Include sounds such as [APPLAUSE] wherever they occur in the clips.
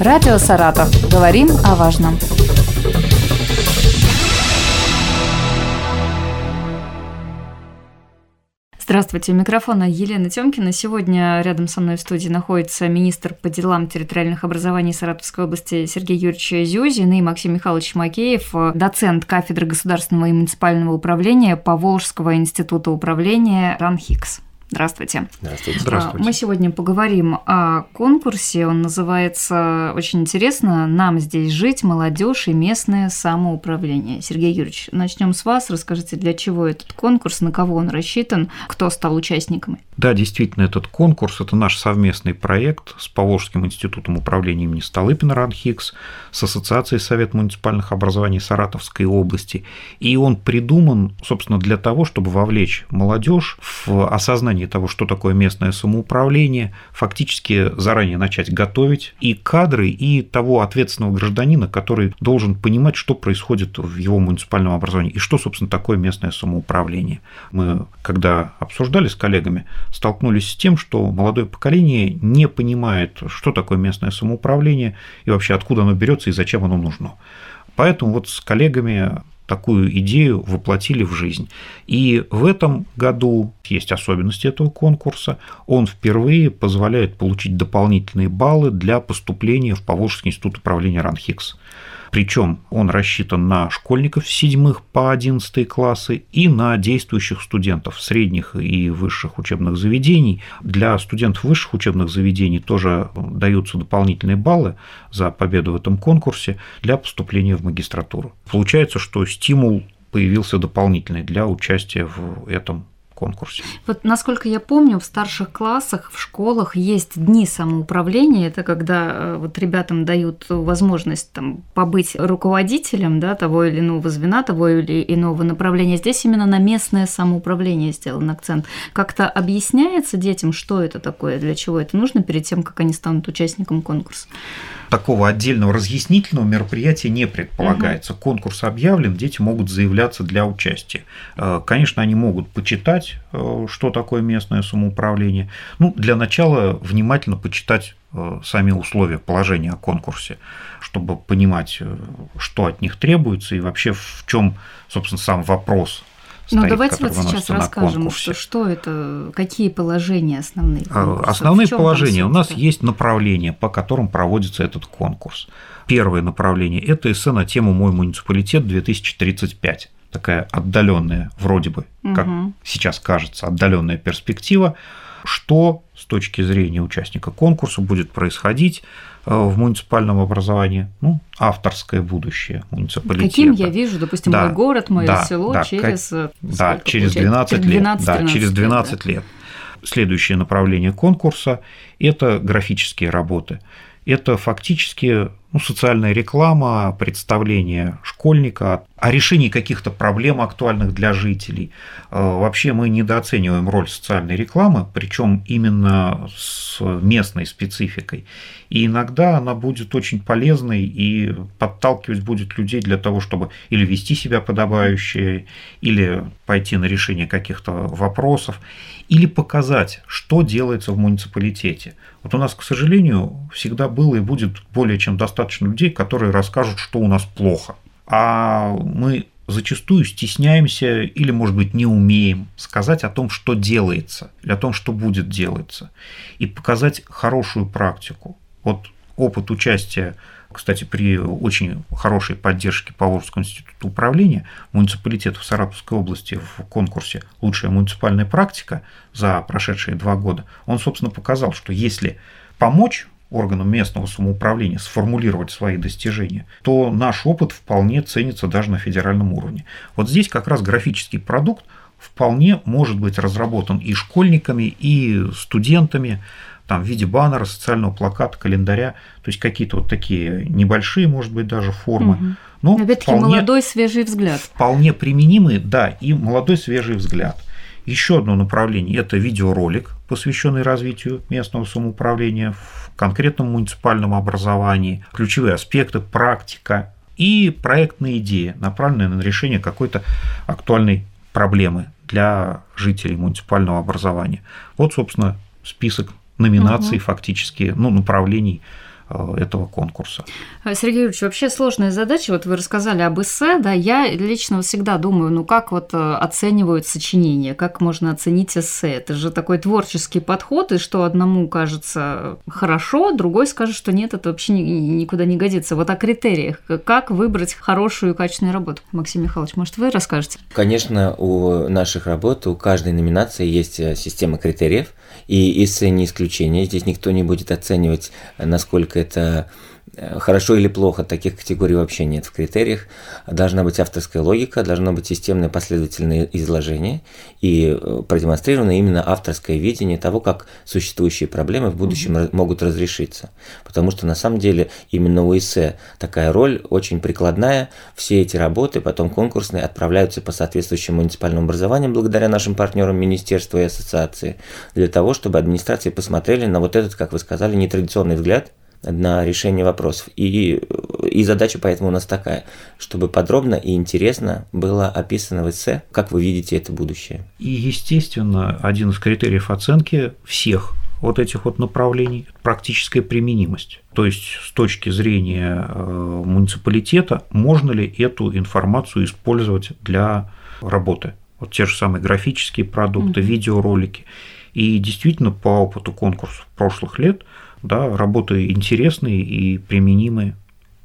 Радио «Саратов». Говорим о важном. Здравствуйте, у микрофона Елена Тёмкина. Сегодня рядом со мной в студии находится министр по делам территориальных образований Саратовской области Сергей Юрьевич Зюзин и Максим Михайлович Макеев, доцент кафедры государственного и муниципального управления Поволжского института управления РАНХИКС. Здравствуйте. Здравствуйте. Здравствуйте. Мы сегодня поговорим о конкурсе. Он называется очень интересно «Нам здесь жить. Молодежь и местное самоуправление». Сергей Юрьевич, начнем с вас. Расскажите, для чего этот конкурс, на кого он рассчитан, кто стал участниками? Да, действительно, этот конкурс – это наш совместный проект с Поволжским институтом управления имени Столыпина РАНХИКС, с Ассоциацией Совет муниципальных образований Саратовской области. И он придуман, собственно, для того, чтобы вовлечь молодежь в осознание того, что такое местное самоуправление, фактически заранее начать готовить и кадры, и того ответственного гражданина, который должен понимать, что происходит в его муниципальном образовании и что, собственно, такое местное самоуправление. Мы, когда обсуждали с коллегами, столкнулись с тем, что молодое поколение не понимает, что такое местное самоуправление и вообще откуда оно берется и зачем оно нужно. Поэтому вот с коллегами такую идею воплотили в жизнь. И в этом году есть особенности этого конкурса. Он впервые позволяет получить дополнительные баллы для поступления в Поволжский институт управления РАНХИКС. Причем он рассчитан на школьников с 7 по 11 классы и на действующих студентов средних и высших учебных заведений. Для студентов высших учебных заведений тоже даются дополнительные баллы за победу в этом конкурсе для поступления в магистратуру. Получается, что стимул появился дополнительный для участия в этом конкурсе. Вот насколько я помню, в старших классах, в школах есть дни самоуправления. Это когда э, вот ребятам дают возможность там, побыть руководителем да, того или иного звена, того или иного направления. Здесь именно на местное самоуправление сделан акцент. Как-то объясняется детям, что это такое, для чего это нужно перед тем, как они станут участником конкурса? Такого отдельного разъяснительного мероприятия не предполагается. Угу. Конкурс объявлен, дети могут заявляться для участия. Э, конечно, они могут почитать, э, что такое местное самоуправление. Ну, для начала внимательно почитать э, сами условия положения о конкурсе, чтобы понимать, что от них требуется и вообще в чем, собственно, сам вопрос ну, давайте вот сейчас расскажем, что, что это, какие положения основные. А, конкурса, основные положения. У нас есть направления, по которым проводится этот конкурс. Первое направление – это эссе на тему «Мой муниципалитет 2035» такая отдаленная, вроде бы, как угу. сейчас кажется, отдаленная перспектива, что с точки зрения участника конкурса будет происходить э, в муниципальном образовании, ну, авторское будущее муниципалитета. Каким я вижу, допустим, да, мой город, мое да, село да, через... Да, через 12 лет. 12, да, через 12 лет. лет. Следующее направление конкурса – это графические работы. Это фактически ну, социальная реклама, представление школьника о решении каких-то проблем актуальных для жителей. Э, вообще мы недооцениваем роль социальной рекламы, причем именно с местной спецификой. И иногда она будет очень полезной и подталкивать будет людей для того, чтобы или вести себя подобающе, или пойти на решение каких-то вопросов, или показать, что делается в муниципалитете. Вот у нас, к сожалению, всегда было и будет более чем достаточно людей, которые расскажут, что у нас плохо. А мы зачастую стесняемся или, может быть, не умеем сказать о том, что делается, или о том, что будет делаться, и показать хорошую практику. Вот опыт участия, кстати, при очень хорошей поддержке Поволжского института управления муниципалитетов Саратовской области в конкурсе «Лучшая муниципальная практика» за прошедшие два года, он, собственно, показал, что если помочь органам местного самоуправления сформулировать свои достижения, то наш опыт вполне ценится даже на федеральном уровне. Вот здесь как раз графический продукт вполне может быть разработан и школьниками, и студентами, там, в виде баннера, социального плаката, календаря, то есть какие-то вот такие небольшие, может быть, даже формы. Угу. Но Опять-таки вполне, молодой свежий взгляд. Вполне применимые, да, и молодой свежий взгляд. Еще одно направление – это видеоролик, посвященный развитию местного самоуправления в конкретном муниципальном образовании, ключевые аспекты, практика и проектные идеи, направленные на решение какой-то актуальной проблемы для жителей муниципального образования. Вот, собственно, список номинаций угу. фактически, ну, направлений Э, этого конкурса. Э, Сергей Юрьевич, вообще сложная задача. Вот вы рассказали об эссе, да, я лично всегда думаю, ну как вот э, оценивают сочинение, как можно оценить эссе? Это же такой творческий подход, и что одному кажется хорошо, другой скажет, что нет, это вообще никуда не годится. Вот о критериях, как выбрать хорошую и качественную работу? Максим Михайлович, может, вы расскажете? Конечно, у наших работ, у каждой номинации есть система критериев, и эссе не исключение. Здесь никто не будет оценивать, насколько это хорошо или плохо, таких категорий вообще нет в критериях. Должна быть авторская логика, должно быть системное последовательное изложение и э, продемонстрировано именно авторское видение того, как существующие проблемы в будущем mm-hmm. могут разрешиться. Потому что на самом деле именно у эссе такая роль очень прикладная. Все эти работы, потом конкурсные, отправляются по соответствующим муниципальным образованиям благодаря нашим партнерам Министерства и Ассоциации, для того, чтобы администрации посмотрели на вот этот, как вы сказали, нетрадиционный взгляд – на решение вопросов. И, и задача поэтому у нас такая, чтобы подробно и интересно было описано в эссе, как вы видите это будущее. И, естественно, один из критериев оценки всех вот этих вот направлений – практическая применимость. То есть с точки зрения э, муниципалитета, можно ли эту информацию использовать для работы. Вот те же самые графические продукты, mm-hmm. видеоролики. И действительно, по опыту конкурсов прошлых лет – да, работы интересные и применимые.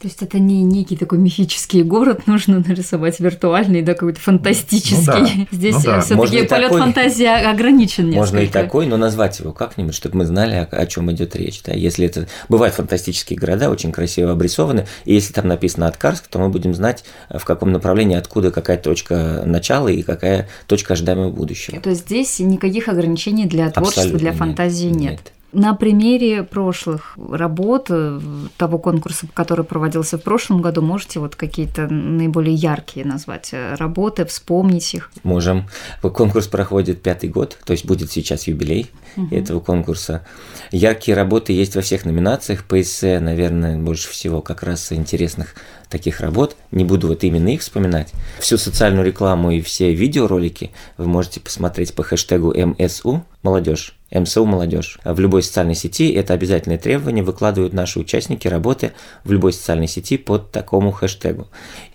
То есть это не некий такой мифический город, [LAUGHS] нужно нарисовать виртуальный, да, какой-то фантастический. Ну, да. Здесь ну, да. все-таки полет такой, фантазии ограничен. Несколько. Можно и такой, но назвать его как-нибудь, чтобы мы знали, о, о чем идет речь. Да. Если это бывают фантастические города, очень красиво обрисованы, и если там написано Откарск, то мы будем знать, в каком направлении, откуда какая точка начала и какая точка ожидаемого будущего. То есть здесь никаких ограничений для творчества, Абсолютно для фантазии нет. нет. На примере прошлых работ, э, того конкурса, который проводился в прошлом году, можете вот какие-то наиболее яркие назвать э, работы, вспомнить их? Можем. Конкурс проходит пятый год, то есть будет сейчас юбилей угу. этого конкурса. Яркие работы есть во всех номинациях. По эссе, наверное, больше всего как раз интересных таких работ. Не буду вот именно их вспоминать. Всю социальную рекламу и все видеоролики вы можете посмотреть по хэштегу МСУ «Молодежь». МСУ «Молодежь». В любой социальной сети это обязательное требование выкладывают наши участники работы в любой социальной сети под такому хэштегу.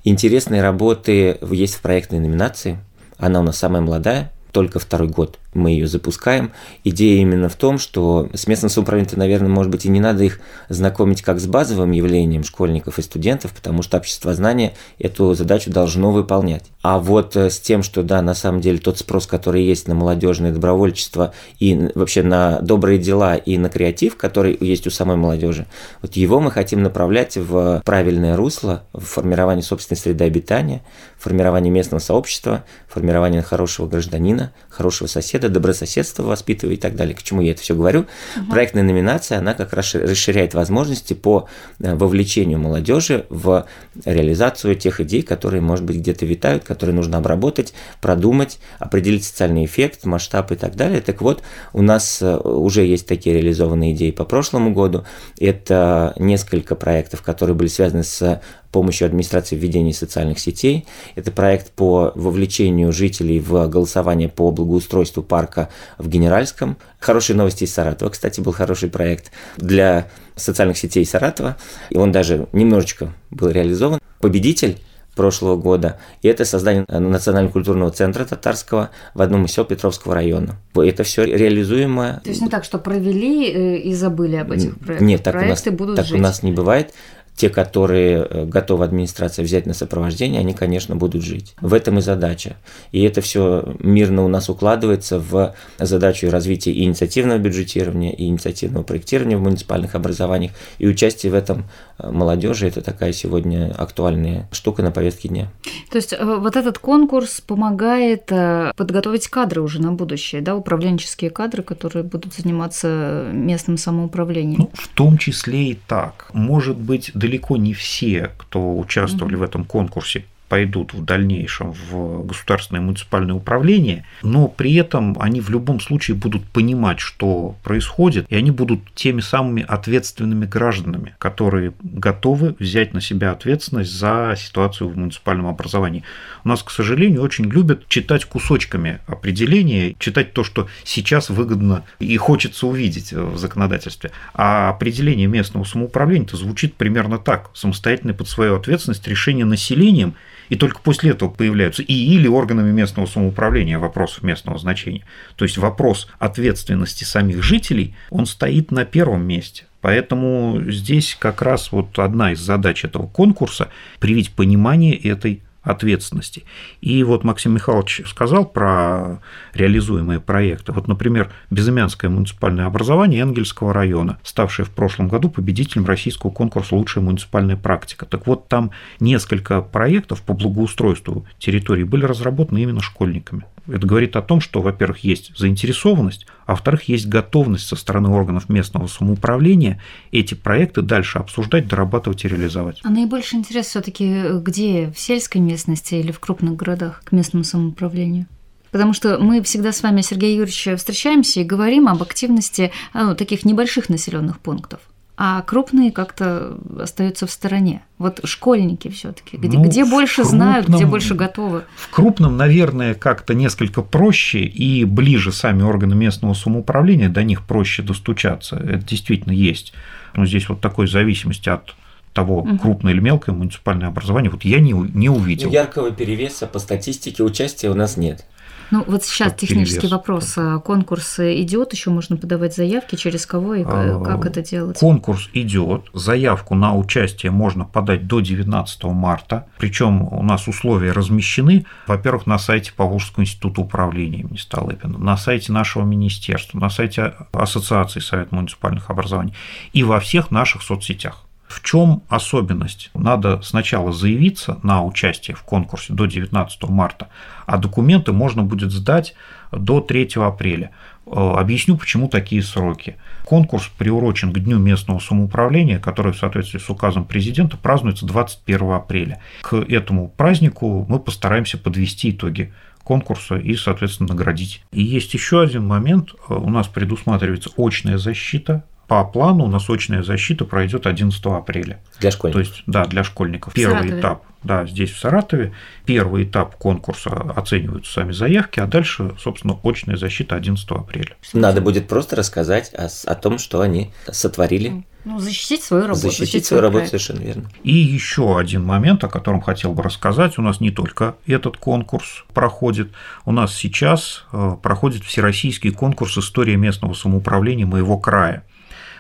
Интересные работы есть в проектной номинации. Она у нас самая молодая, только второй год мы ее запускаем. Идея именно в том, что с местным самоуправлением, наверное, может быть, и не надо их знакомить как с базовым явлением школьников и студентов, потому что общество знания эту задачу должно выполнять. А вот э, с тем, что, да, на самом деле тот спрос, который есть на молодежное добровольчество и вообще на добрые дела и на креатив, который есть у самой молодежи, вот его мы хотим направлять в правильное русло, в формирование собственной среды обитания, формирование местного сообщества, формирование хорошего гражданина, хорошего соседа, добрососедства воспитывая и так далее. К чему я это все говорю? Угу. Проектная номинация, она как раз расширяет возможности по э, вовлечению молодежи в реализацию тех идей, которые, может быть, где-то витают, которые нужно обработать, продумать, определить социальный эффект, масштаб и так далее. Так вот, у нас э, уже есть такие реализованные идеи по прошлому году. Это несколько проектов, которые были связаны с помощью администрации введения социальных сетей. Это проект по вовлечению жителей в голосование по благоустройству парка в Генеральском. Хорошие новости из Саратова, кстати, был хороший проект для социальных сетей Саратова. И он даже немножечко был реализован. Победитель прошлого года. И это создание Национального культурного центра татарского в одном из сел Петровского района. Это все реализуемо. То есть не так, что провели э, и забыли об этих проектах. Нет, так, Проекты у нас, будут так жить. у нас не бывает те, которые э, готова администрация взять на сопровождение, они, конечно, будут жить. В этом и задача. И это все мирно у нас укладывается в задачу развития и инициативного бюджетирования, и инициативного проектирования в муниципальных образованиях, и участие в этом э, молодежи. Это такая сегодня актуальная штука на повестке дня. То есть э, вот этот конкурс помогает подготовить кадры уже на будущее, да, управленческие кадры, которые будут заниматься местным самоуправлением? Ну, в том числе и так. Может быть, далеко не все, кто участвовали mm-hmm. в этом конкурсе, пойдут в дальнейшем в государственное муниципальное управление, но при этом они в любом случае будут понимать, что происходит, и они будут теми самыми ответственными гражданами, которые готовы взять на себя ответственность за ситуацию в муниципальном образовании. У нас, к сожалению, очень любят читать кусочками определения, читать то, что сейчас выгодно и хочется увидеть в законодательстве. А определение местного самоуправления это звучит примерно так. Самостоятельное под свою ответственность решение населением и только после этого появляются и или органами местного самоуправления вопросов местного значения. То есть вопрос ответственности самих жителей, он стоит на первом месте. Поэтому здесь как раз вот одна из задач этого конкурса – привить понимание этой ответственности. И вот Максим Михайлович сказал про реализуемые проекты. Вот, например, Безымянское муниципальное образование Энгельского района, ставшее в прошлом году победителем российского конкурса «Лучшая муниципальная практика». Так вот, там несколько проектов по благоустройству территории были разработаны именно школьниками. Это говорит о том, что, во-первых, есть заинтересованность, а во-вторых, есть готовность со стороны органов местного самоуправления эти проекты дальше обсуждать, дорабатывать и реализовать. А наибольший интерес все-таки где? В сельской местности или в крупных городах к местному самоуправлению? Потому что мы всегда с вами, Сергей Юрьевич, встречаемся и говорим об активности ну, таких небольших населенных пунктов а крупные как-то остаются в стороне. Вот школьники все-таки, где, ну, где больше крупном, знают, где больше готовы. В крупном, наверное, как-то несколько проще и ближе сами органы местного самоуправления, до них проще достучаться. Это действительно есть. Но здесь вот такой зависимости от того, угу. крупное или мелкое муниципальное образование, вот я не, не увидел. Ну, яркого перевеса по статистике участия у нас нет. Ну, вот сейчас технический перевес. вопрос. А конкурс идет, еще можно подавать заявки, через кого и а, как это делать? Конкурс идет. Заявку на участие можно подать до 19 марта. Причем у нас условия размещены, во-первых, на сайте Поволжского института управления имени Столыпина, на сайте нашего министерства, на сайте Ассоциации Совета муниципальных образований и во всех наших соцсетях. В чем особенность? Надо сначала заявиться на участие в конкурсе до 19 марта, а документы можно будет сдать до 3 апреля. Э, объясню, почему такие сроки. Конкурс приурочен к Дню местного самоуправления, который в соответствии с указом президента празднуется 21 апреля. К этому празднику мы постараемся подвести итоги конкурса и, соответственно, наградить. И есть еще один момент. У нас предусматривается очная защита по плану у нас очная защита пройдет 11 апреля. Для школьников? То есть, да, для школьников. Первый Саратове. этап, да, здесь в Саратове. Первый этап конкурса оцениваются сами заявки, а дальше, собственно, очная защита 11 апреля. Надо будет просто рассказать о, о том, что они сотворили. Ну, защитить свою работу. Защитить, защитить свою работу, совершенно верно. И еще один момент, о котором хотел бы рассказать. У нас не только этот конкурс проходит. У нас сейчас э, проходит всероссийский конкурс «История местного самоуправления моего края».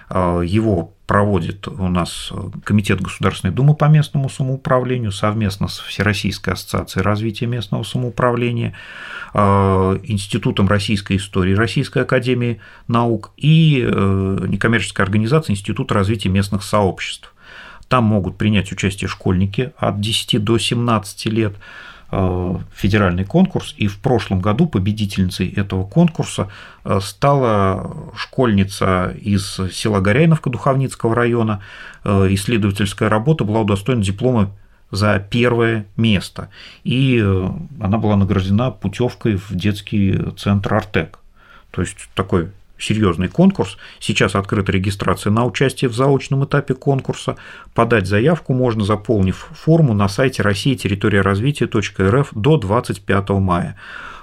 А, его проводит у нас Комитет Государственной Думы по местному самоуправлению совместно с Всероссийской ассоциацией развития местного самоуправления, а, Институтом российской истории Российской академии наук и э, некоммерческой организацией Институт развития местных сообществ. Там могут принять участие школьники от 10 до 17 лет, Э, федеральный конкурс, и в прошлом году победительницей этого конкурса э, стала школьница из села Горяйновка Духовницкого района. Э, исследовательская работа была удостоена диплома за первое место. И она была награждена путевкой в детский центр Артек. То есть такой серьезный конкурс. Сейчас открыта регистрация на участие в заочном этапе конкурса. Подать заявку можно, заполнив форму на сайте России территория развития.рф до 25 мая.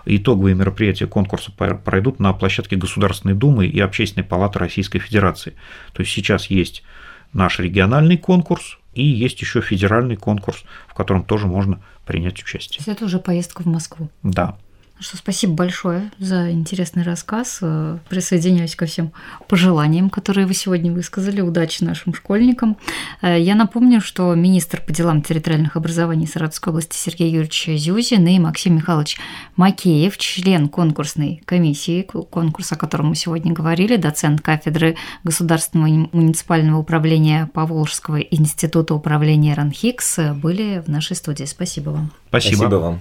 Итоговые мероприятия конкурса пройдут на площадке Государственной Думы и Общественной палаты Российской Федерации. То есть сейчас есть наш региональный конкурс, и есть еще федеральный конкурс, в котором тоже можно принять участие. Это уже поездка в Москву. Да. Ну что, спасибо большое за интересный рассказ. Э, присоединяюсь ко всем пожеланиям, которые вы сегодня высказали. Удачи нашим школьникам. Э, я напомню, что министр по делам территориальных образований Саратовской области Сергей Юрьевич Зюзин и Максим Михайлович Макеев, член конкурсной комиссии, конкурс, о котором мы сегодня говорили, доцент кафедры государственного муниципального управления Поволжского института управления РАНХИКС, были в нашей студии. Спасибо вам. Спасибо, Спасибо вам.